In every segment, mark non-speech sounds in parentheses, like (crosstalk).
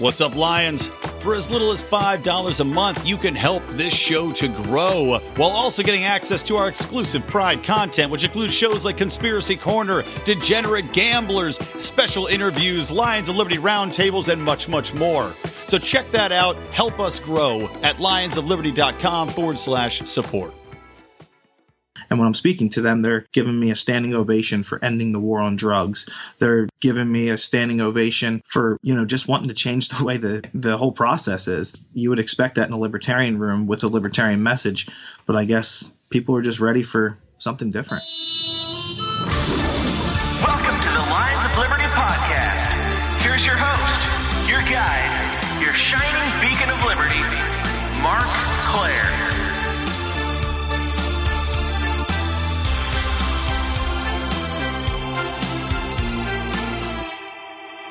What's up, Lions? For as little as $5 a month, you can help this show to grow while also getting access to our exclusive Pride content, which includes shows like Conspiracy Corner, Degenerate Gamblers, special interviews, Lions of Liberty roundtables, and much, much more. So check that out. Help us grow at lionsofliberty.com forward slash support. And when I'm speaking to them, they're giving me a standing ovation for ending the war on drugs. They're giving me a standing ovation for, you know, just wanting to change (laughs) the way the, the whole process is. You would expect that in a libertarian room with a libertarian message, but I guess people are just ready for something different.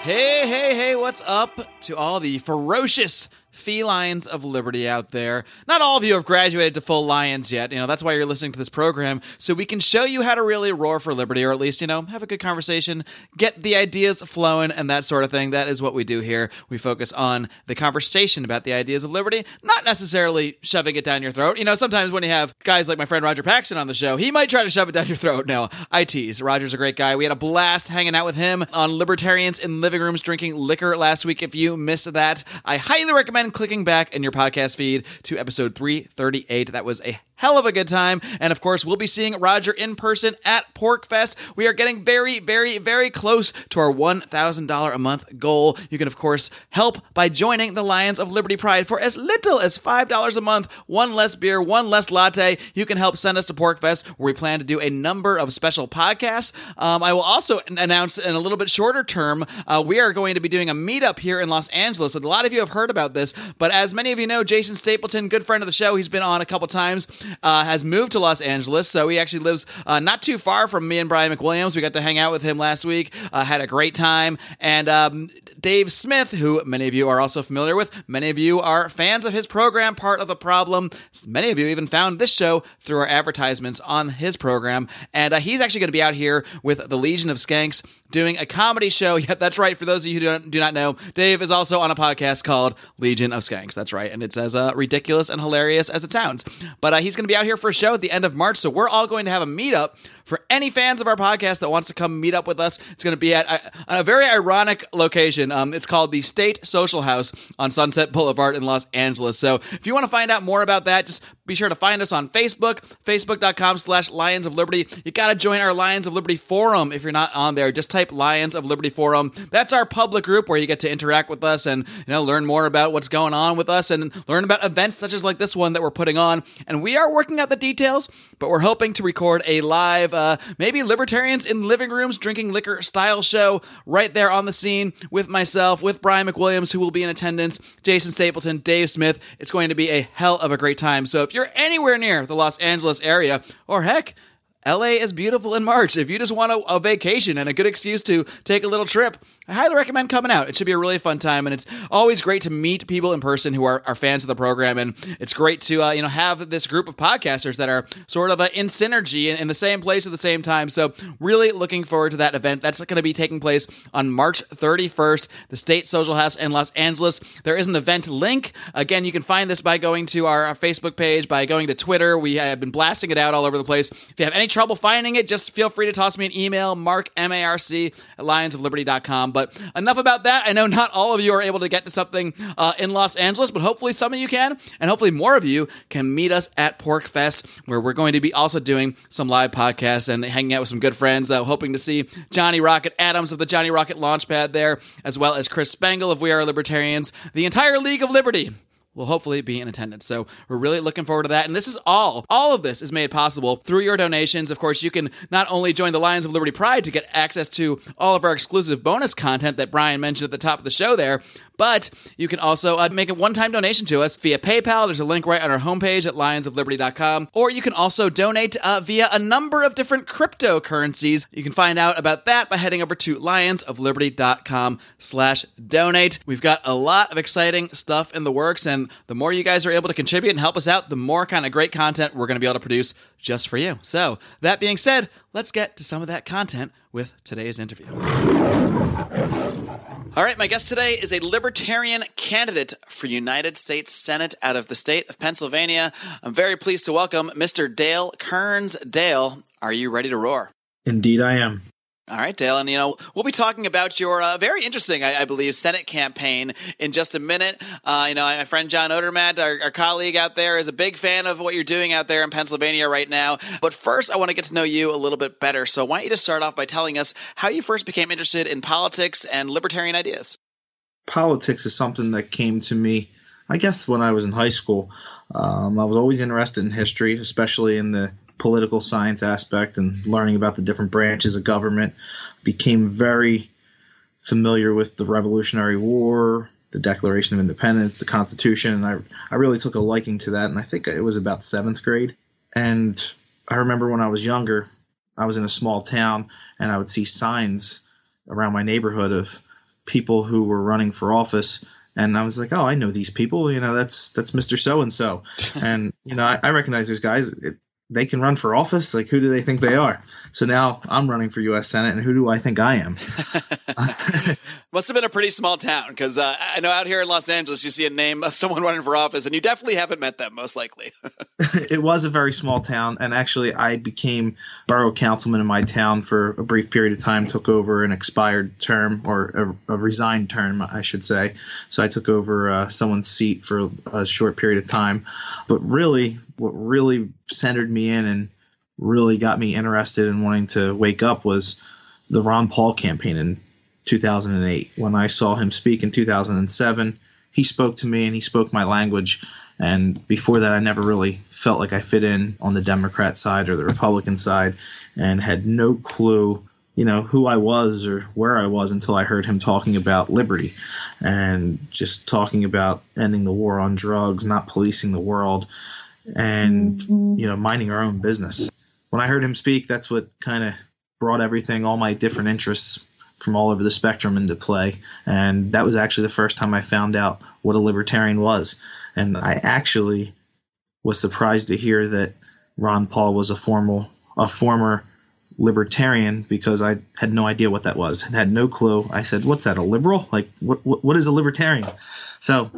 Hey, hey, hey, what's up to all the ferocious felines of liberty out there? Not all of you have graduated to full lions yet. You know, that's why you're listening to this program, so we can show you how to really roar for liberty, or at least, you know, have a good conversation, get the ideas flowing, and that sort of thing. That is what we do here. We focus on the conversation about the ideas of liberty, not necessarily shoving it down your throat. You know, sometimes when you have guys like my friend Roger Paxton on the show, he might try to shove it down your throat. No, I tease. Roger's a great guy. We had a blast hanging out with him on Libertarians in Living Rooms Drinking Liquor last week. If you missed that, I highly recommend clicking back in your podcast feed to episode 338. That was a hell of a good time. And of course, we'll be seeing Roger in person at PorkFest. We are getting very, very, very close to our $1,000 a month goal. You can, of course, help by joining the Lions of Liberty Pride for as little as $5 a month, one less beer, one less latte. You can help send us to PorkFest, where we plan to do a number of special podcasts. Um, I will also announce in a little bit shorter term, uh, we are going to be doing a meetup here in Los Angeles. A lot of you have heard about this, but as many of you know, Jason Stapleton, good friend of the show, he's been on a couple times uh, has moved to Los Angeles. So he actually lives uh, not too far from me and Brian McWilliams. We got to hang out with him last week, uh, had a great time. And um, Dave Smith, who many of you are also familiar with, many of you are fans of his program, part of the problem. Many of you even found this show through our advertisements on his program. And uh, he's actually going to be out here with the Legion of Skanks doing a comedy show. (laughs) Yeah, that's right. For those of you who don't, do not know, Dave is also on a podcast called Legion of Skanks. That's right. And it's as uh, ridiculous and hilarious as it sounds. But uh, he's going to be out here for a show at the end of March. So we're all going to have a meetup for any fans of our podcast that wants to come meet up with us. It's going to be at a, a very ironic location. Um, it's called the State Social House on Sunset Boulevard in Los Angeles. So if you want to find out more about that, just be sure to find us on Facebook, facebook.com slash Lions of Liberty. You got to join our Lions of Liberty forum if you're not on there. Just type Lions of Liberty forum. That's our public group where you get to interact with us and you know learn more about what's going on with us and learn about events such as like this one that we're putting on. And we are working out the details, but we're hoping to record a live, uh, maybe libertarians in living rooms drinking liquor style show right there on the scene with myself, with Brian McWilliams, who will be in attendance, Jason Stapleton, Dave Smith. It's going to be a hell of a great time. So if you're anywhere near the Los Angeles area, or heck, LA is beautiful in March. If you just want a, a, vacation and a good excuse to take a little trip, I highly recommend coming out. It should be a really fun time, and it's always great to meet people in person who are, are fans of the program. And it's great to uh, you know have this group of podcasters that are sort of uh, in synergy in, in the same place at the same time. So really looking forward to that event. That's going to be taking place on March 31st, the State Social House in Los Angeles. There is an event link. Again, you can find this by going to our, our Facebook page, by going to Twitter. We have been blasting it out all over the place. If you have any trouble finding it, just feel free to toss me an email, mark, M-A-R-C, at lionsofliberty.com. But enough about that. I know not all of you are able to get to something uh, in Los Angeles, but hopefully some of you can. And hopefully more of you can meet us at PorkFest, where we're going to be also doing some live podcasts and hanging out with some good friends, uh, hoping to see Johnny Rocket Adams of the Johnny Rocket Launchpad there, as well as Chris Spangle of We Are Libertarians, the entire League of Liberty will hopefully be in attendance. So we're really looking forward to that. And this is all, all of this is made possible through your donations. Of course, you can not only join the Lions of Liberty Pride to get access to all of our exclusive bonus content that Brian mentioned at the top of the show there, but you can also uh, make a one time donation to us via PayPal. There's a link right on our homepage at lionsofliberty.com. Or you can also donate uh, via a number of different cryptocurrencies. You can find out about that by heading over to lionsofliberty.com slash donate. We've got a lot of exciting stuff in the works, and the more you guys are able to contribute and help us out, the more kind of great content we're going to be able to produce just for you. So, that being said, let's get to some of that content with today's interview. All right, my guest today is a libertarian candidate for United States Senate out of the state of Pennsylvania. I'm very pleased to welcome Mr. Dale Kerns. Dale, are you ready to roar? Indeed, I am. All right, Dale, and you know we'll be talking about your uh, very interesting, I, I, believe, Senate campaign in just a minute. Uh, you know, my friend John Odermatt, our, our, colleague out there, is a big fan of what you're doing out there in Pennsylvania right now. But first, I want to get to know you a little bit better. So, why don't you just start off by telling us how you first became interested in politics and libertarian ideas? Politics is something that came to me, I guess, when I was in high school. Um, I was always interested in history, especially in the political science aspect and learning about the different branches of government. Became very familiar with the Revolutionary War, the Declaration of Independence, the Constitution, and I, I really took a liking to that. And I think it was about seventh grade. And I remember when I was younger, I was in a small town and I would see signs around my neighborhood of people who were running for office and I was like, oh, I know these people. You know, that's that's Mr. So and So, (laughs) and you know, I, I recognize those guys. It, they can run for office. Like, who do they think they are? So now I'm running for U.S. Senate, and who do I think I am? (laughs) (laughs) Must have been a pretty small town because uh, I know out here in Los Angeles, you see a name of someone (laughs) running for office, and you definitely haven't met them, most likely. it was a very small town, and actually, I became borough councilman in my town for a brief period of time. Took over an expired term or a, a resigned term, I should say. So I took over uh, someone's seat for a short period of time. But really, what really centered me in and really got me interested in wanting to wake up was the Ron Paul campaign in 2008. When I saw him speak in 2007, he spoke to me and he spoke my language. And before that, I never really felt like I fit in on the Democrat side or the Republican side and had no clue, you know, who I was or where I was until I heard him talking about liberty and just talking about ending the war on drugs, not policing the world and you know minding our own business. When I heard him speak, that's what kind of brought everything, all my different interests from all over the spectrum into play, and that was actually the first time I found out what a libertarian was. And I actually was surprised to hear that Ron Paul was a formal a former libertarian because I had no idea what that was. I had no clue. I said, "What's that? A liberal? Like what? What, what is a libertarian?" So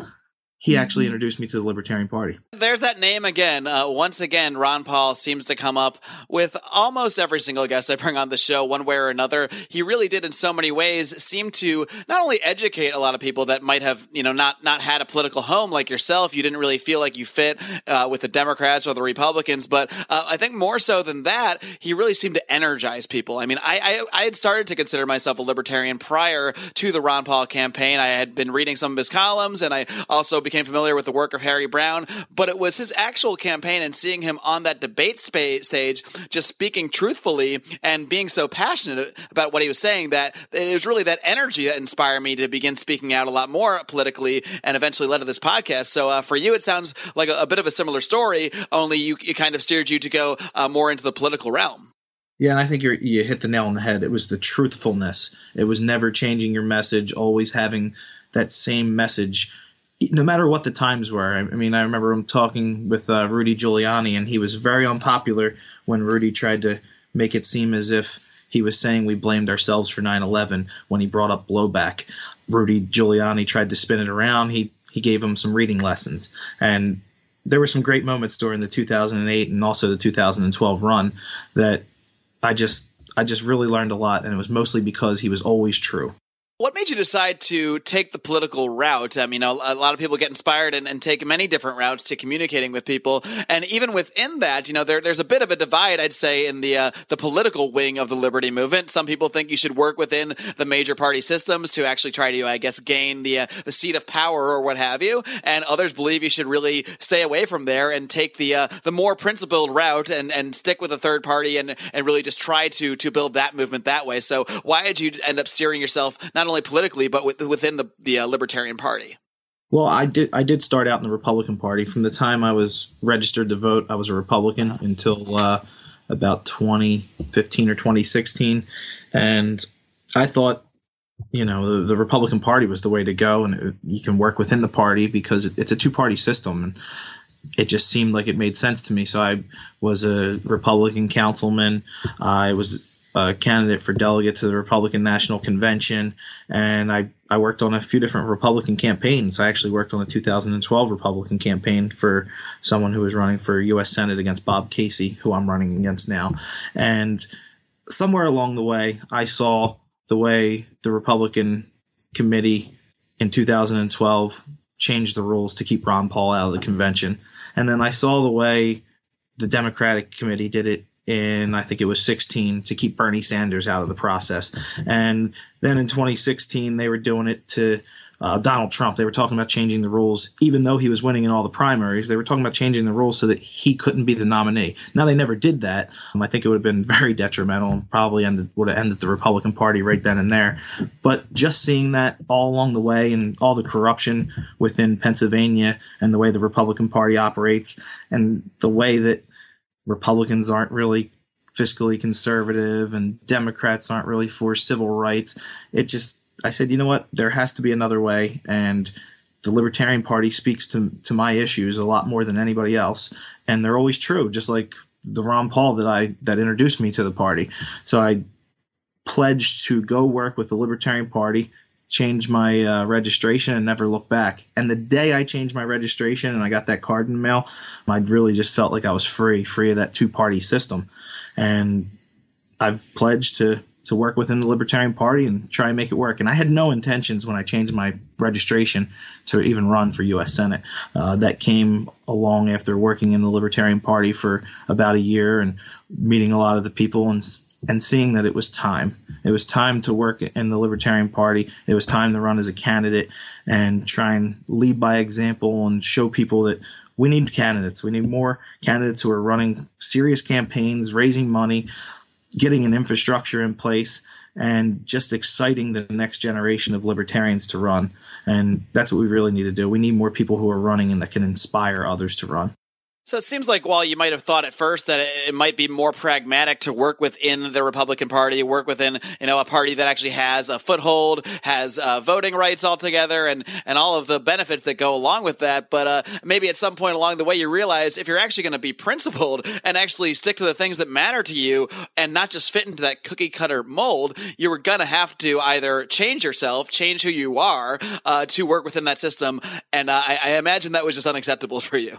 he actually mm-hmm. introduced me to the Libertarian Party. There's that name again. Uh, once again, Ron Paul seems to come up with almost every single guest I bring on the show, one way or another. He really did, in so many ways, seem to not only educate a lot of people that might have, you know, not not had a political home like yourself. You didn't really feel like you fit uh, with the Democrats or the Republicans, but uh, I think more so than that, he really seemed to energize people. I mean, I, I I had started to consider myself a libertarian prior to the Ron Paul campaign. I had been reading some of his columns, and I also became familiar with the work of Harry Browne, but it was his actual campaign and seeing him on that debate spa- stage, just speaking truthfully and being so passionate about what he was saying that it was really that energy that inspired me to begin speaking out a lot more politically and eventually led to this podcast. So uh, for you, it sounds like a, a, bit of a similar story, only you, it kind of steered you to go uh, more into the political realm. Yeah, and I think you hit the nail on the head. It was the truthfulness. It was never changing your message, always having that same message no matter what the times were. I mean, I remember him talking with uh, Rudy Giuliani, and he was very unpopular when Rudy tried to make it seem as if he was saying we blamed ourselves for 9/11 when he brought up blowback. Rudy Giuliani tried to spin it around. He he gave him some reading lessons, and there were some great moments during the 2008 and also the 2012 run that I just I just really learned a lot, and it was mostly because he was always true. What made you decide to take the political route? I mean, a, a lot of people get inspired and, and, take many different routes to communicating with people, and even within that, you know, there, there's a bit of a divide, I'd say, in the uh, the political wing of the liberty movement. Some people think you should work within the major party systems to actually try to, I guess, gain the uh, the seat of power or what have you, and others believe you should really stay away from there and take the uh, the more principled route and, and stick with a third party and and really just try to to build that movement that way. So, why did you end up steering yourself not only politically, but with, within the the uh, Libertarian Party? Well, I did. I did start out in the Republican Party. From the time I was registered to vote, I was a Republican uh-huh. until uh, about 2015 or 2016, and I thought, you know, the, the, Republican Party was the way to go, and it, you can work within the party because it, it's a two-party system, and it just seemed like it made sense to me. So I was a Republican councilman. I was candidate for delegate to the Republican National Convention, and I, I worked on a few different Republican campaigns. I actually worked on the 2012 Republican campaign for someone who was running for U.S. Senate against Bob Casey, who I'm running against now. And somewhere along the way, I saw the way the Republican committee in 2012 changed the rules to keep Ron Paul out of the convention. And then I saw the way the Democratic committee did it in I think it was 16 to keep Bernie Sanders out of the process. And then in 2016 they were doing it to uh, Donald Trump. They were talking about changing the rules, even though he was winning in all the primaries. They were talking about changing the rules so that he couldn't be the nominee. Now they never did that. Um, I think it would have been very detrimental and probably ended would have ended the Republican Party right then and there. But just seeing that all along the way and all the corruption within Pennsylvania and the way the Republican Party operates and the way that Republicans aren't really fiscally conservative and Democrats aren't really for civil rights. It just I said, you know what, there has to be another way, and the Libertarian Party speaks to to my issues a lot more than anybody else, and they're always true, just like the Ron Paul that I that introduced me to the party. So I pledged to go work with the Libertarian Party, change my uh, registration, and never look back. And the day I changed my registration and I got that card in the mail, I really just felt like I was free, free of that two party system. And I've pledged to to work within the Libertarian Party and try and make it work. And I had no intentions when I changed my registration to even run for U.S. Senate. Uh, that came along after working in the Libertarian Party for about a year and meeting a lot of the people and and seeing that it was time. It was time to work in the Libertarian Party. It was time to run as a candidate and try and lead by example and show people that we need candidates. We need more candidates who are running serious campaigns, raising money, getting an infrastructure in place and just exciting the next generation of libertarians to run. And that's what we really need to do. We need more people who are running and that can inspire others to run. So it seems like while you might have thought at first that it might be more pragmatic to work within the Republican Party, work within you know a party that actually has a foothold, has uh, voting rights altogether, and and all of the benefits that go along with that. But uh, maybe at some point along the way, you realize if you're actually going to be principled and actually stick to the things that matter to you, and not just fit into that cookie cutter mold, you were going to have to either change yourself, change who you are, uh, to work within that system. And uh, I, I imagine that was just unacceptable (laughs) for you.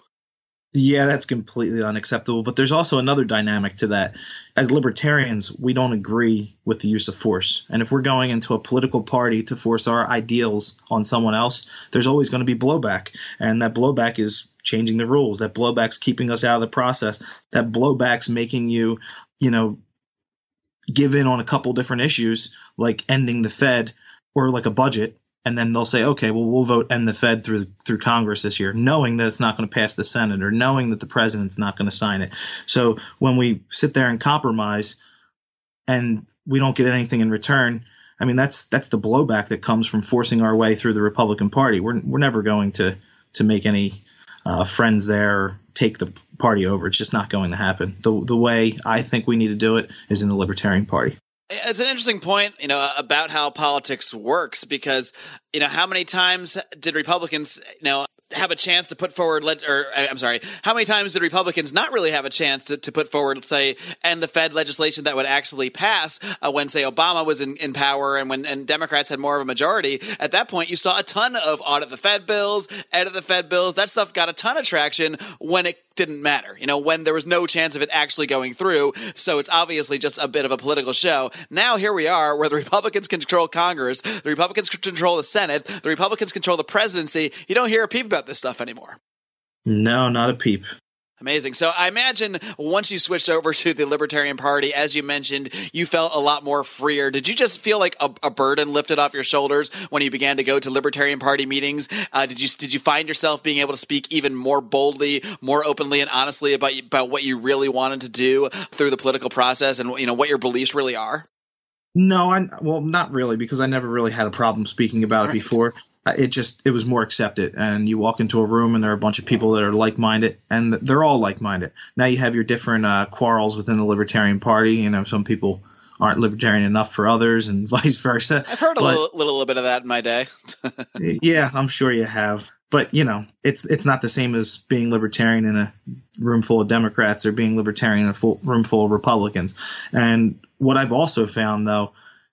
Yeah, that's completely unacceptable. But there's also another dynamic to that. As libertarians, we don't agree with the use of force. And if we're going into a political party to force our ideals on someone else, there's always going to be blowback. And that blowback is changing the rules. That blowback's keeping us out of the process. That blowback's making you, you know, give in on a couple different issues like ending the Fed or like a budget and then they'll say, okay, well, we'll vote end the Fed through through Congress this year, knowing that it's not going to pass the Senate or knowing that the president's not going to sign it. So when we sit there and compromise, and we don't get anything in return, I mean that's that's the blowback that comes from forcing our way through the Republican Party. We're we're never going to to make any uh, friends there or take the party over. It's just not going to happen. The the way I think we need to do it is in the Libertarian Party. It's an interesting point, you know, about how politics works because, you know, how many times did Republicans, you know, have a chance to put forward, le- or I'm sorry, how many times did Republicans not really have a chance to, to put forward, say, and the Fed legislation that would actually pass uh, when, say, Obama was in, in power and when and Democrats had more of a majority? At that point, you saw a ton of audit the Fed bills, edit the Fed bills. That stuff got a ton of traction when it didn't matter, you know, when there was no chance of it actually going through. So it's obviously just a bit of a political show. Now here we are where the Republicans control Congress, the Republicans control the Senate, the Republicans control the presidency. You don't hear a peep about this stuff anymore. No, not a peep. Amazing. So I imagine once you switched over to the Libertarian Party, as you mentioned, you felt a lot more freer. Did you just feel like a, a burden lifted off your shoulders when you began to go to Libertarian Party meetings? Uh, did you did you find yourself being able to speak even more boldly, more openly, and honestly about about what you really wanted to do through the political process and you know what your beliefs really are? No, I well, not really, because I never really had a problem speaking about it before it just it was more accepted. And you walk into a room and there are a bunch of people that are like-minded and they're all like-minded. Now you have your different uh, quarrels within the libertarian party. You know some people aren't libertarian enough for others and (laughs) vice versa. I've heard a but, little, little bit of that in my day. (laughs) Yeah i'm sure you have. But you know, it's it's not the same as being libertarian in a room full of Democrats or being libertarian in a full, room full of Republicans. And what I've also found though,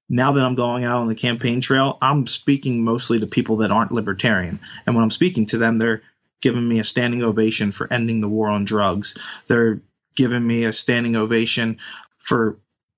now that I'm going out on the campaign trail, I'm speaking mostly to people that aren't libertarian. And when I'm speaking to them, they're giving me a standing ovation for ending the war on drugs. They're giving me a standing ovation for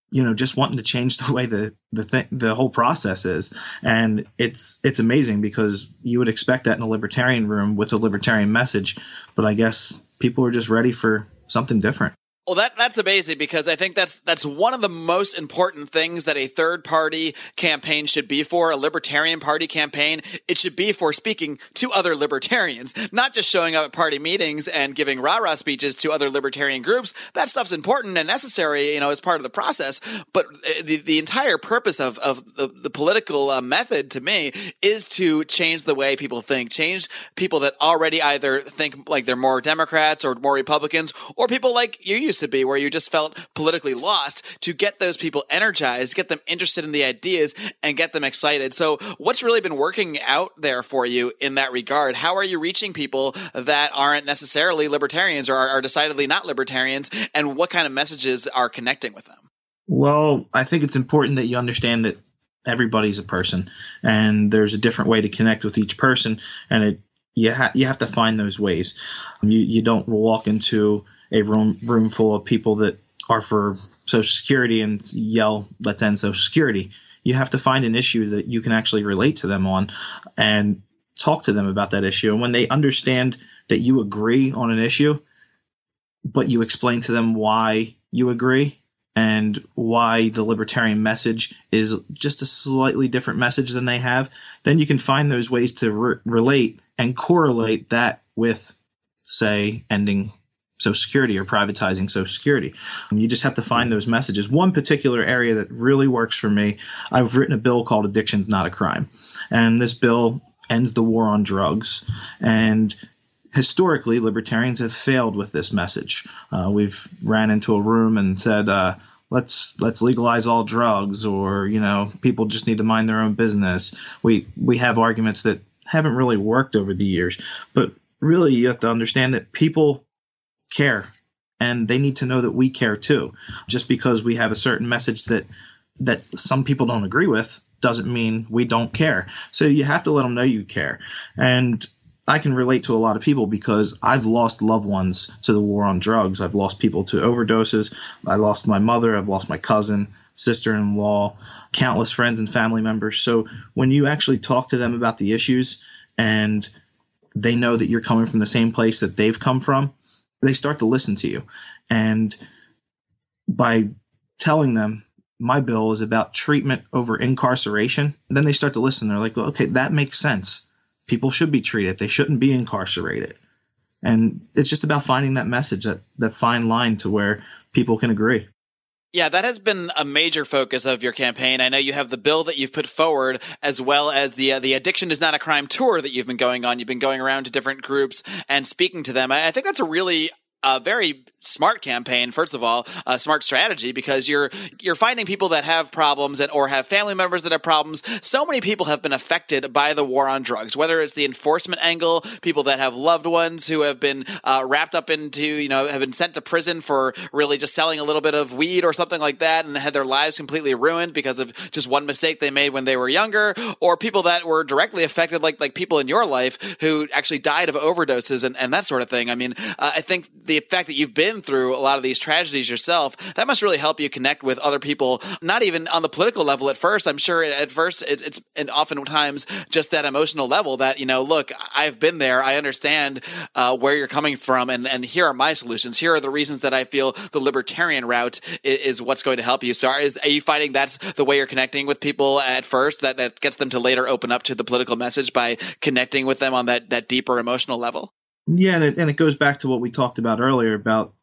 you know just wanting to change (laughs) the way the the thing the whole process is and it's it's amazing because you would expect that in a libertarian room with a libertarian message but i guess people are just ready for something different well, that that's amazing because I think that's that's one of the most important things that a third party campaign should be for. A libertarian party campaign, it should be for speaking to other libertarians, not just showing up at party meetings and giving rah rah speeches to other libertarian groups. That stuff's important and necessary, you know, as part of the process. But uh, the the entire purpose of of the, the political uh, method to me is to change the way people think, change people that already either think like they're more Democrats or more Republicans, or people like you used to be, where you just felt politically lost, to get those people energized, get them interested in the ideas, and get them excited. So, what's really been working out there for you in that regard? How are you reaching people that aren't necessarily libertarians or are, are decidedly not libertarians? And what kind of messages are connecting with them? Well, I think it's important that you understand that everybody's a person and there's a different way to connect with each person and it you, ha- you have to find those ways you, you don't walk into a room room full of people that are for Social Security and yell, "Let's end Social Security." You have to find an issue that you can actually relate to them on, and talk to them about that issue. And when they understand that you agree on an issue, but you explain to them why you agree and why the libertarian message is just a slightly different message than they have, then you can find those ways to re- relate and correlate that with, say, ending Social Security or privatizing Social Security. You just have to find those messages. One particular area that really works for me, I've written a bill called Addiction's Not a Crime. And this bill ends the war on drugs. And historically, libertarians have failed with this message. Uh, we've ran into a room and said, uh, let's let's legalize all drugs or you know people just need to mind their own business we we have arguments that haven't really worked over the years but really you have to understand that people care and they need to know that we care too. Just because we have a certain message that that some people don't agree with doesn't mean we don't care. So you have to let them know you care. And I can relate to a lot of people because I've lost loved ones to the war on drugs. I've lost people to overdoses. I lost my mother. I've lost my cousin, sister in law, countless friends and family members. So when you actually talk to them about the issues and they know that you're coming from the same place that they've come from, they start to listen to you. And by telling them my bill is about treatment over incarceration, then they start to listen. They're like, well, okay, that makes sense. People should be treated. They shouldn't be incarcerated. And it's just about finding that message, that, that fine line to where people can agree. Yeah, that has been a major focus of your campaign. I know you have the bill that you've put forward, as well as the uh, the addiction is not a crime tour that you've been going on. You've been going around to different groups and speaking to them. I, I think that's a really a very smart campaign first of all a smart strategy because you're you're finding people that have problems and or have family members that have problems. So many people have been affected by the war on drugs whether it's the enforcement angle people that have loved ones who have been uh, wrapped up into you know have been sent to prison for really just selling a little bit of weed or something like that and had their lives completely ruined because of just one mistake they made when they were younger or people that were directly affected like like people in your life who actually died of overdoses and, and that sort of thing. I mean uh, i think the fact that you've been through a lot of these tragedies yourself, that must really help you connect with other people, not even on the political level at first. I'm sure at first it's, it's and oftentimes just that emotional level that, you know, look, I've been there. I understand uh, where you're coming from and, and here are my solutions. Here are the reasons that I feel the libertarian route is, is what's going to help you. So are, is, are you finding that's the way you're connecting with people at first that, that gets them to later open up to the political message by connecting with them on that, that deeper emotional level? Yeah, and it, and it goes back to what we talked about earlier about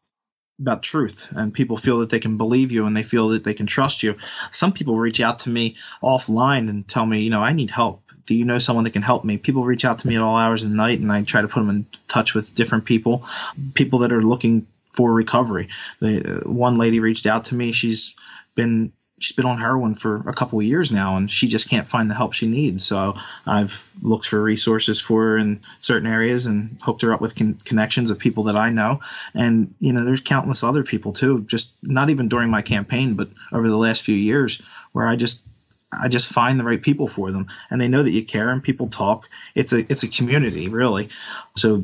about truth and people feel that they can believe you and they feel that they can trust you. Some people reach out to me offline and tell me, you know, I need help. Do you know someone that can help me? People reach out to me at all hours of the night and I try to put them in touch with different people, people that are looking for recovery. The, uh, one lady reached out to me. She's been she's been on heroin for a couple of years now and she just can't find the help she needs so i've looked for resources for her in certain areas and hooked her up with con- connections of people that i know and you know there's countless other people too just not even during my campaign but over the last few years where i just I just find the right people for them, and they know that you care, and people talk. It's a it's a community, really. So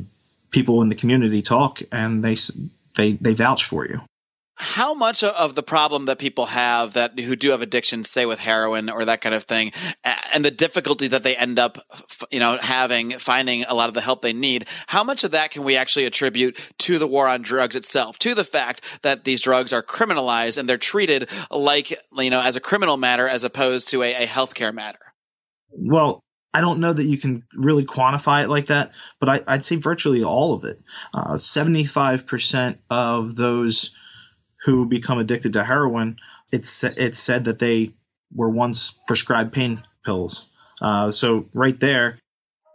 people in the community talk, and they they they vouch for you how much of the problem that people have that who do have addictions, say with heroin or that kind of thing, and the difficulty that they end up, you know, having finding a lot of the help they need, how much of that can we actually attribute to the war on drugs itself, to the fact that these drugs are criminalized and they're treated like, you know, as a criminal matter as opposed to a, a healthcare matter? Well, I don't know that you can really quantify it like that, but I, would say virtually all of it. Uh, 75% of those who become addicted to heroin, it's it's said that they were once prescribed pain pills. Uh, so right there,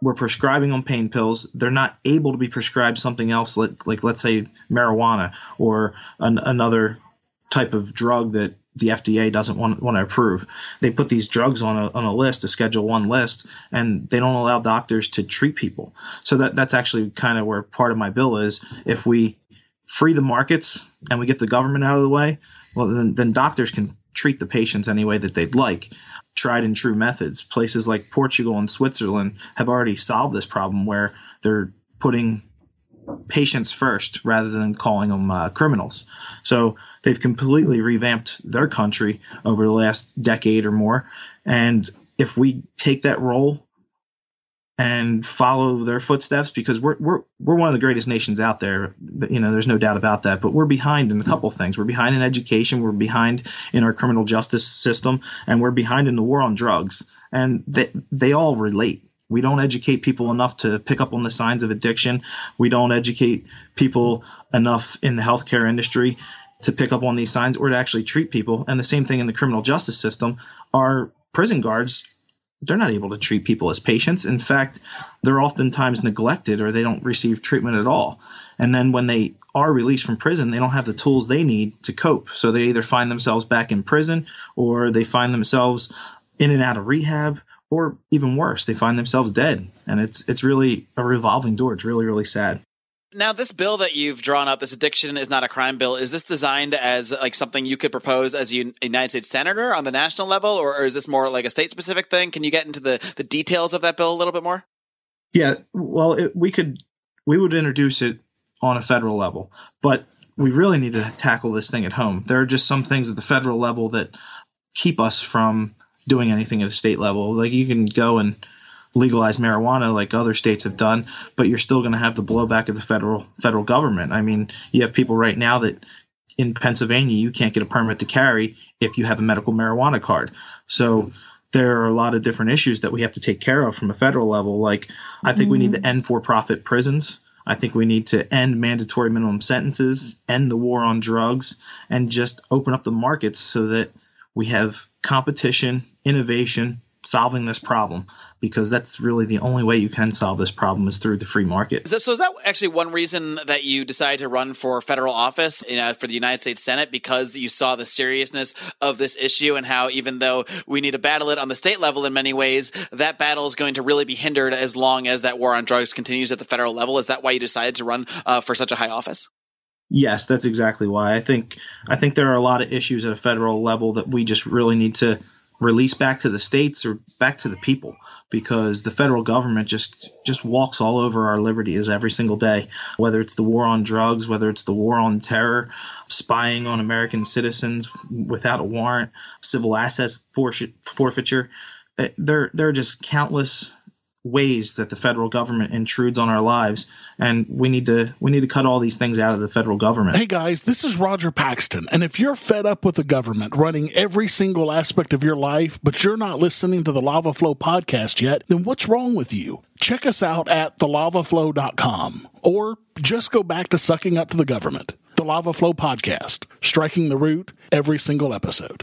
we're prescribing them pain pills. They're not able to be prescribed something else, like, like let's say marijuana or an, another type of drug that the FDA doesn't want, want to approve. They put these drugs on a, on a list, a Schedule One list, and they don't allow doctors to treat people. So that that's actually kind of where part of my bill is. If we free the markets and we get the government out of the way, well, then, then doctors can treat the patients any way that they'd like. Tried and true methods. Places like Portugal and Switzerland have already solved this problem where they're putting patients first rather than calling them uh, criminals. So they've completely revamped their country over the last decade or more. And if we take that role and follow their footsteps because we're we're we're one of the greatest nations out there. You know, there's no doubt about that. But we're behind in a couple things. We're behind in education. We're behind in our criminal justice system, and we're behind in the war on drugs. And they they all relate. We don't educate people enough to pick up on the signs of addiction. We don't educate people enough in the healthcare industry to pick up on these signs or to actually treat people. And the same thing in the criminal justice system. Our prison guards they're not able to treat people as patients. In fact, they're oftentimes neglected or they don't receive treatment at all. And then when they are released from prison, they don't have the tools they need to cope. So they either find themselves back in prison or they find themselves in and out of rehab or even worse, they find themselves dead. And it's it's really a revolving door. It's really really sad. Now, this bill that you've drawn up, this addiction is not a crime bill, is this designed as like something you could propose as a United States senator on the national level, or, or is this more like a state specific thing? Can you get into the, the details of that bill a little bit more? Yeah, well, it, we could, we would introduce it on a federal level, but we really need to tackle this thing at home. There are just some things at the federal level that keep us from doing anything at a state level. Like you can go and legalize marijuana like other states have done, but you're still going to have the blowback of the federal federal government. I mean, you have people right now that in Pennsylvania you can't get a permit to carry if you have a medical marijuana card. So there are a lot of different issues that we have to take care of from a federal level. Like I think mm-hmm. we need to mm-hmm. end for-profit prisons. I think we need to end mandatory minimum sentences, end the war on drugs, and just open up the markets so that we have competition, innovation, solving this problem because that's really the only way you can solve this problem is through the free market. So, so is that actually one reason that you decided to run for federal office you know, for the United States Senate because you saw the seriousness of this issue and how even though we need to battle it on the state level in many ways, that battle is going to really be hindered as long as that war on drugs continues at the federal level. Is that why you decided to run uh, for such a high office? Yes, that's exactly why. I think I think there are a lot of issues at a federal level that we just really need to release back to the states or back to the people because the federal government just just walks all over our liberties every single day whether it's the war on drugs whether it's the war on terror spying on american citizens without a warrant civil assets forfeiture. Eh, there there are just countless ways that the federal government intrudes on our lives and we need to we need to cut all these things out of the federal government. Hey guys, this is Roger Paxton and if you're fed up with the government running every single aspect of your life but you're not listening to the Lava Flow podcast yet, then what's wrong with you? Check us out at thelavaflow.com or just go back to sucking up to the government. The Lava Flow podcast, striking the root every single episode.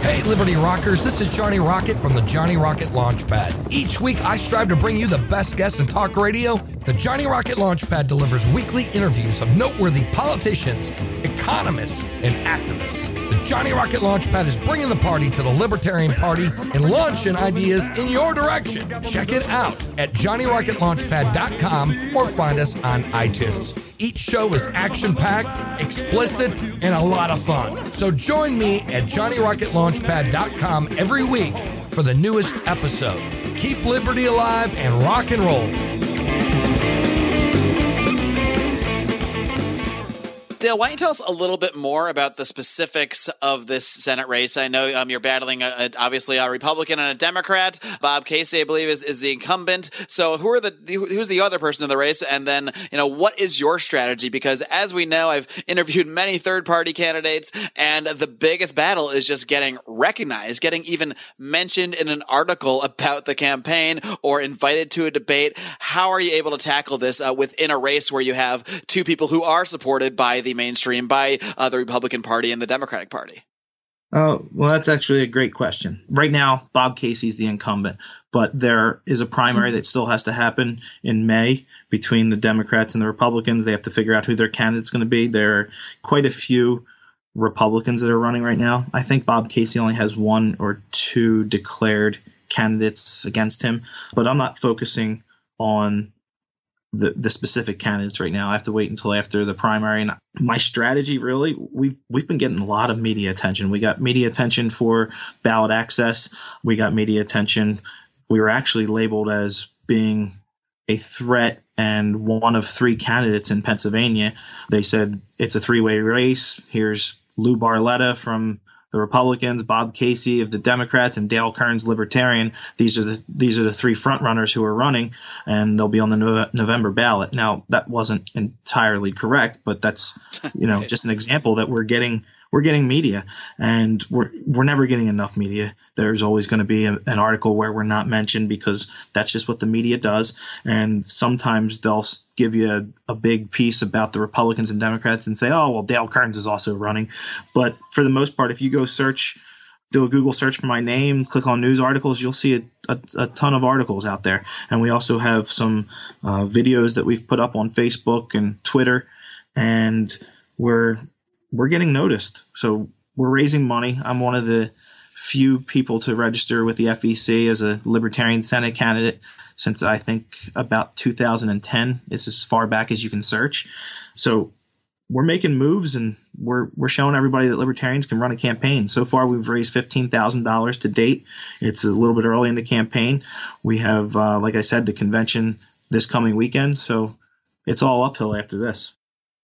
Hey, Liberty Rockers, this is Johnny Rocket from the Johnny Rocket Launchpad. Each week, I strive to bring you the best guests in talk radio. The Johnny Rocket Launchpad delivers weekly interviews of noteworthy politicians, economists, and activists. The Johnny Rocket Launchpad is bringing the party to the Libertarian Party and launching ideas in your direction. Check it out at JohnnyRocketLaunchpad.com or find us on iTunes. Each show is action packed, explicit, and a lot of fun. So join me at JohnnyRocketLaunchpad.com every week for the newest episode. Keep liberty alive and rock and roll. Dale, why don't you tell us a little bit more about the specifics of this Senate race? I know um, you're battling a, a, obviously a Republican and a Democrat. Bob Casey, I believe, is, is the incumbent. So who are the who's the other person in the race? And then you know what is your strategy? Because as we know, I've interviewed many third party candidates, and the biggest battle is just getting recognized, getting even mentioned in an article about the campaign or invited to a debate. How are you able to tackle this uh, within a race where you have two people who are supported by the mainstream by uh, the Republican Party and the Democratic Party? Oh, well, that's actually a great question. Right now, Bob Casey's the incumbent, but there is a primary that still has to happen in May between the Democrats and the Republicans. They have to figure out who their candidate's going to be. There are quite a few Republicans that are running right now. I think Bob Casey only has one or two declared candidates against him, but I'm not focusing on the, the specific candidates right now. I have to wait until after the primary. And my strategy really, we we've been getting a lot of media attention. We got media attention for ballot access. We got media attention. We were actually labeled as being a threat and one of three candidates in Pennsylvania. They said it's a three way race. Here's Lou Barletta from the Republicans, Bob Casey of the Democrats, and Dale Kerns, Libertarian. These are the these are the three frontrunners who are running, and they'll be on the no- November ballot. Now that wasn't entirely correct, but that's you know (laughs) just an example that we're getting we're getting media, and we're we're never getting enough media. There's always going to be a, an article where we're not mentioned because that's just what the media does. And sometimes they'll give you a, a big piece about the Republicans and Democrats and say, "Oh, well, Dale Kerns is also running." But for the most part, if you go search do a Google search for my name, click on news articles, you'll see a, a, a ton of articles out there. And we also have some uh, videos that we've put up on Facebook and Twitter, and we're we're getting noticed. So we're raising money. I'm one of the few people to register with the FEC as a Libertarian Senate candidate since I think about 2010. It's as far back as you can search. So we're making moves and we're we're showing everybody that libertarians can run a campaign. So far, we've raised fifteen thousand dollars to date. It's a little bit early in the campaign. We have, uh, like I said, the convention this coming weekend, so it's all uphill after this.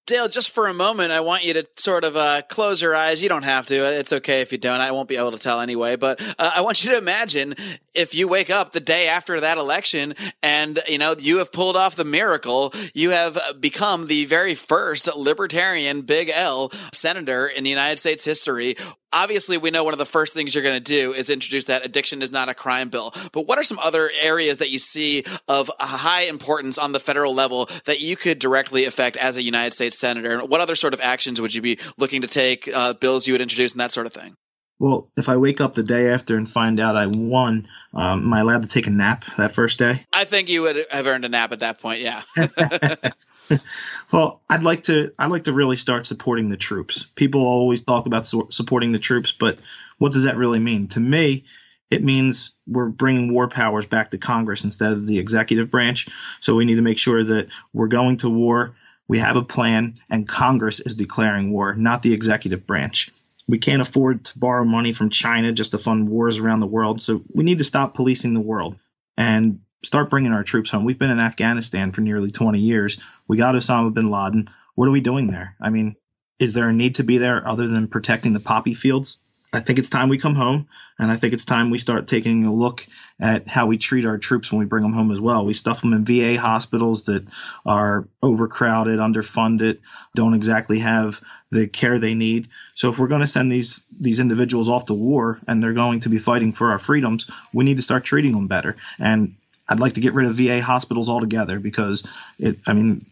Dale, just for a moment, I want you to sort of uh, close your eyes. You don't have to. It's okay if you don't. I won't be able to tell anyway. But uh, I want you to imagine if you wake up the day after that election and, you know, you have pulled off the miracle. You have become the very first libertarian Big L senator in the United States history obviously we know one of the first things you're going to do is introduce that addiction is not a crime bill but what are some other areas that you see of high importance on the federal level that you could directly affect as a united states senator and what other sort of actions would you be looking to take uh, bills you would introduce and that sort of thing well, if I wake up the day after and find out I won, um, am I allowed to take a nap that first day? I think you would have earned a nap at that point. Yeah. (laughs) (laughs) (laughs) well, I'd like to. I'd like to really start supporting the troops. People always talk about su- supporting the troops, but what does that really mean? To me, it means we're bringing war powers back to Congress instead of the executive branch. So we need to make sure that we're going to war. We have a plan, and Congress is declaring war, not the executive branch. We can't afford to borrow money from China just to fund wars around the world. So we need to stop policing the world. And start bringing our troops home. We've been in Afghanistan for nearly 20 years. We got Osama bin Laden. What are we doing there? I mean, is there a need to be there other than protecting the poppy fields? I think it's time we come home, and I think it's time we start taking a look at how we treat our troops when we bring them home as well. We stuff them in VA hospitals that are overcrowded, underfunded, don't exactly have the care they need. So if we're going to send these these individuals off to war and they're going to be fighting for our freedoms, we need to start treating them better. And I'd like to get rid of VA hospitals altogether because it. I mean,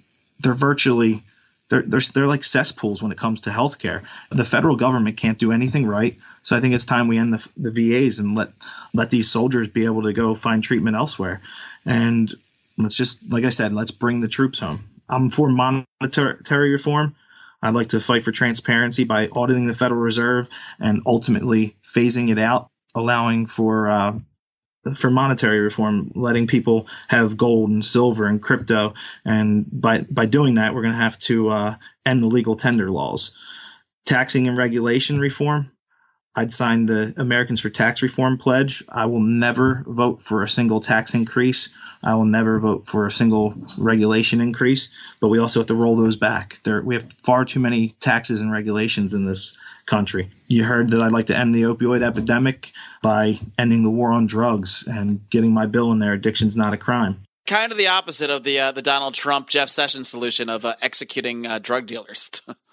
they're virtually they're, they're, they're like cesspools when it comes to healthcare. The federal government can't do anything right. So I think it's time we end the, the VAs and let let these soldiers be able to go find treatment elsewhere. And let's just, like I said, let's bring the troops home. I'm for monetary reform. I'd like to fight for transparency by auditing the Federal Reserve and ultimately phasing it out, allowing for uh, for monetary reform, letting people have gold and silver and crypto, and by by doing that, we're going to have to uh, end the legal tender laws. Taxing and regulation reform. I'd sign the Americans for Tax Reform pledge. I will never vote for a single tax increase. I will never vote for a single regulation increase. But we also have to roll those back. There, we have far too many taxes and regulations in this country. You heard that I'd like to end the opioid epidemic by ending the war on drugs and getting my bill in there. Addiction's not a crime. Kind of the opposite of the uh, the Donald Trump Jeff Sessions solution of uh, executing uh, drug dealers. (laughs)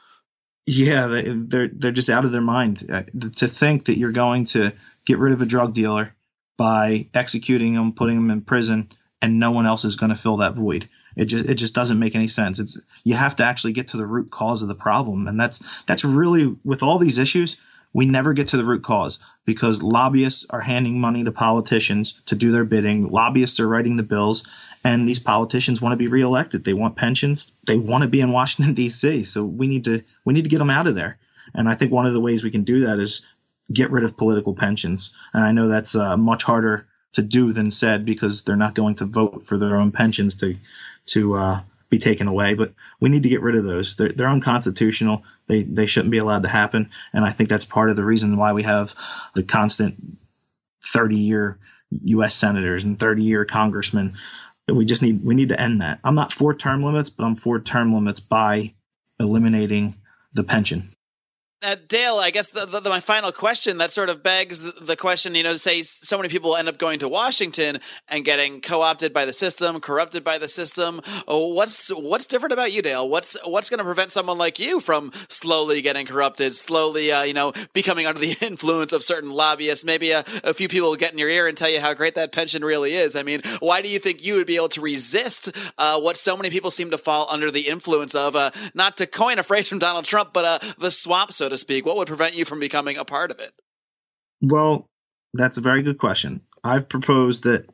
yeah, they, they're they're just out of their mind uh, to think that you're going to get rid of a drug dealer by executing them, putting them in prison, and no one else is going to fill that void. It just it just doesn't make any sense. It's you have to actually get to the root cause of the problem, and that's that's really with all these issues. We never get to the root cause because lobbyists are handing money to politicians to do their bidding. Lobbyists are writing the bills, and these politicians want to be reelected. They want pensions. They want to be in Washington (laughs) D.C. So we need to we need to get them out of there. And I think one of the ways we can do that is get rid of political pensions. And I know that's uh, much harder to do than said because they're not going to vote for their own pensions to to uh, be taken away. But we need to get rid of those. They're, they're unconstitutional. They they shouldn't be allowed to happen. And I think that's part of the reason why we have the constant 30 year U.S. senators and 30 year congressmen. We just need we need to end that. I'm not for term limits, but I'm for term limits by eliminating the pension uh, Dale, I guess the, the, the, my final question that sort of begs the, the, question, you know, say so many people end up going to Washington and getting co-opted by the system, corrupted by the system. Oh, what's what's different about you, Dale? What's what's going to prevent someone like you from slowly getting corrupted, slowly, uh, you know, becoming under the (laughs) influence of certain lobbyists? Maybe a, a few people get in your ear and tell you how great that pension really is. I mean, why do you think you would be able to resist uh, what so many people seem to fall under the influence of? Uh, not to coin a phrase from Donald Trump, but uh, the swamp, so to speak? What would prevent you from becoming a part of it? Well, that's a very good question. I've proposed that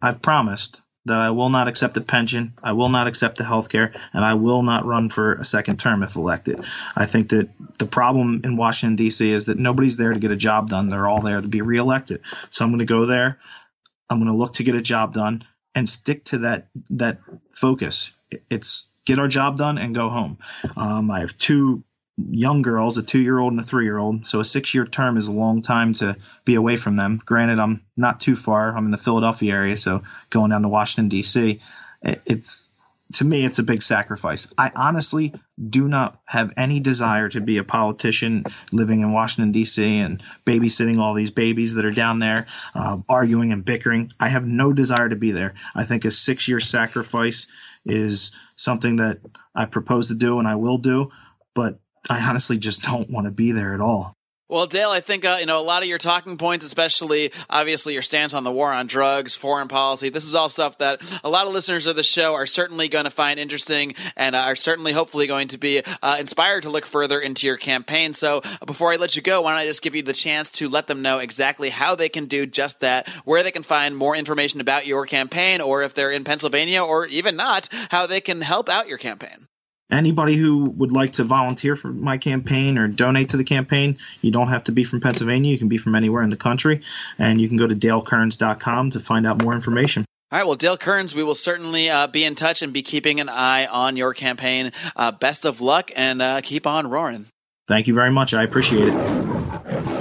I've promised that I will not accept a pension, I will not accept the health care, and I will not run for a second term if elected. I think that the problem in Washington, D.C. is that nobody's there to get a job done. They're all there to be reelected. So I'm going to go there. I'm going to look to get a job done and stick to that that focus. It's get our job done and go home. Um, I have two young girls, a two year old and a three year old. So a six year term is a long time to be away from them. Granted, I'm not too far. I'm in the Philadelphia area, so going down to Washington D.C. It's to me, it's a big sacrifice. I honestly do not have any desire to be a politician living in Washington D.C. and babysitting all these babies that are down there, uh, arguing and bickering. I have no desire to be there. I think a six year sacrifice is something that I propose to do and I will do. But I honestly just don't want to be there at all. Well, Dale, I think uh, you know a lot of your talking points, especially obviously your stance on the war on drugs, foreign policy. This is all stuff that a lot of listeners of the show are certainly going to find interesting and are certainly, hopefully, going to be uh, inspired to look further into your campaign. So, before I let you go, why don't I just give you the chance to let them know exactly how they can do just that, where they can find more information about your campaign, or if they're in Pennsylvania, or even not, how they can help out your campaign anybody who would like to volunteer for my campaign or donate to the campaign, you don't have to be from Pennsylvania. You can be from anywhere in the country. And you can go to dalekerns.com to find out more information. All right. Well, Dale Kerns, we will certainly uh, be in touch and be keeping an eye on your campaign. Uh, best of luck and uh, keep on roaring. Thank you very much. I appreciate it.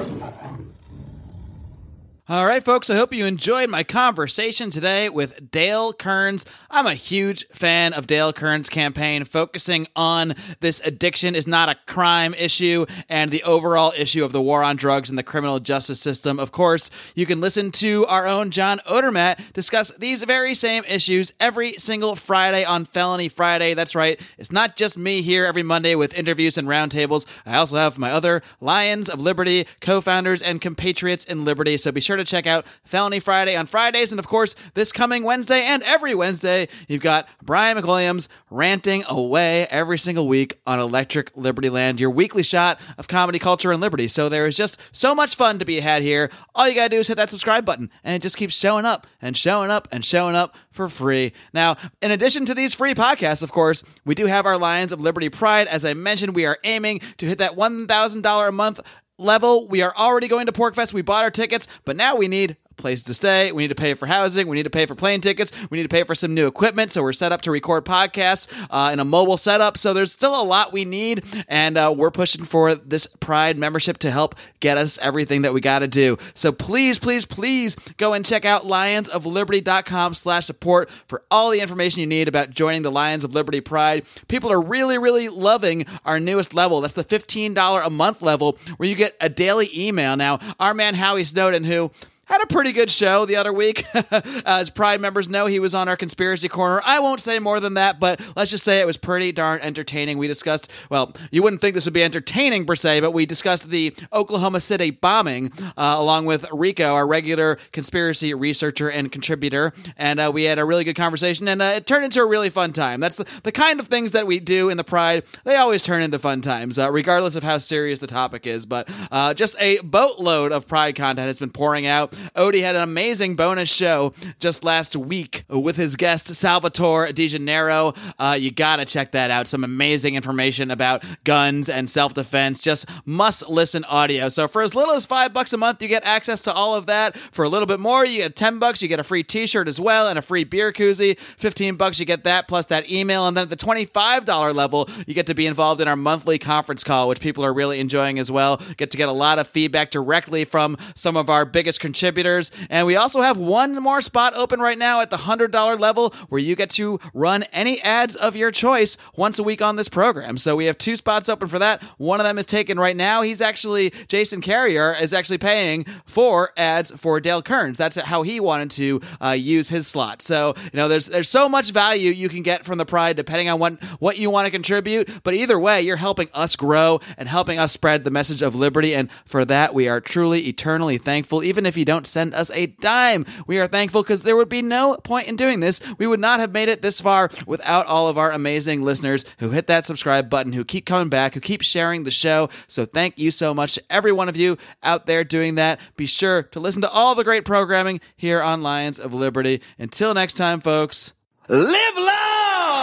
All right, folks, I hope you enjoyed my conversation today with Dale Kerns. I'm a huge fan of Dale Kerns' campaign, focusing on this addiction is not a crime issue and the overall issue of the war on drugs and the criminal justice system. Of course, you can listen to our own John Odermatt discuss these very same issues every single Friday on Felony Friday. That's right, it's not just me here every Monday with interviews and roundtables. I also have my other Lions of Liberty co founders and compatriots in Liberty, so be sure to check out Felony Friday on Fridays. And of course, this coming Wednesday and every Wednesday, you've got Brian McWilliams ranting away every single week on Electric Liberty Land, your weekly shot of comedy culture and liberty. So there is just so much fun to be had here. All you got to do is hit that subscribe button, and it just keeps showing up and showing up and showing up for free. Now, in addition to these free podcasts, of course, we do have our Lions of Liberty Pride. As I mentioned, we are aiming to hit that $1,000 a month level. We are already going to PorcFest. We bought our tickets, but now we need place to stay. We need to pay for housing. We need to pay for plane tickets. We need to pay for some new equipment. So we're set up to record podcasts uh, in a mobile setup. So there's still a lot we need, and uh, we're pushing for this Pride membership to help get us everything that we got to do. So please, please, please go and check out lionsofliberty.com/support for all the information you need about joining the Lions of Liberty Pride. People are really, really loving our newest level. That's the $15 a month level, where you get a daily email. Now, our man Howie Snowden, who had a pretty good show the other week. (laughs) As Pride members know, he was on our conspiracy corner. I won't say more than that, but let's just say it was pretty darn entertaining. We discussed, well, you wouldn't think this would be entertaining per se, but we discussed the Oklahoma City bombing uh, along with Rico, our regular conspiracy researcher and contributor. And uh, we had a really good conversation, and uh, it turned into a really fun time. That's the, the kind of things that we do in the Pride. They always turn into fun times, uh, regardless of how serious the topic is. But uh, just a boatload of Pride content has been pouring out. Odie had an amazing bonus show just last week with his guest Salvatore Di Gennaro. Uh, you gotta check that out. Some amazing information about guns and self defense. Just must listen audio. So for as little as five bucks a month, you get access to all of that. For a little bit more, you get ten bucks. You get a free T-shirt as well and a free beer koozie. Fifteen bucks, you get that plus that email. And then at the twenty-five dollar level, you get to be involved in our monthly conference call, which people are really enjoying as well. Get to get a lot of feedback directly from some of our biggest contributors contributors. And we also have one more spot open right now at the $100 level where you get to run any ads of your choice once a week on this program. So we have two spots open for that. One of them is taken right now. He's actually, Jason Carrier is actually paying for ads for Dale Kerns. That's how he wanted to uh, use his slot. So, you know, there's there's so much value you can get from the Pride depending on what, what you want to contribute. But either way, you're helping us grow and helping us spread the message of liberty. And for that, we are truly eternally thankful. Even if you don't send us a dime. We are thankful because there would be no point in doing this. We would not have made it this far without all of our amazing listeners who hit that subscribe button, who keep coming back, who keep sharing the show. So thank you so much to every one of you out there doing that. Be sure to listen to all the great programming here on Lions of Liberty. Until next time, folks, live long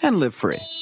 and live free.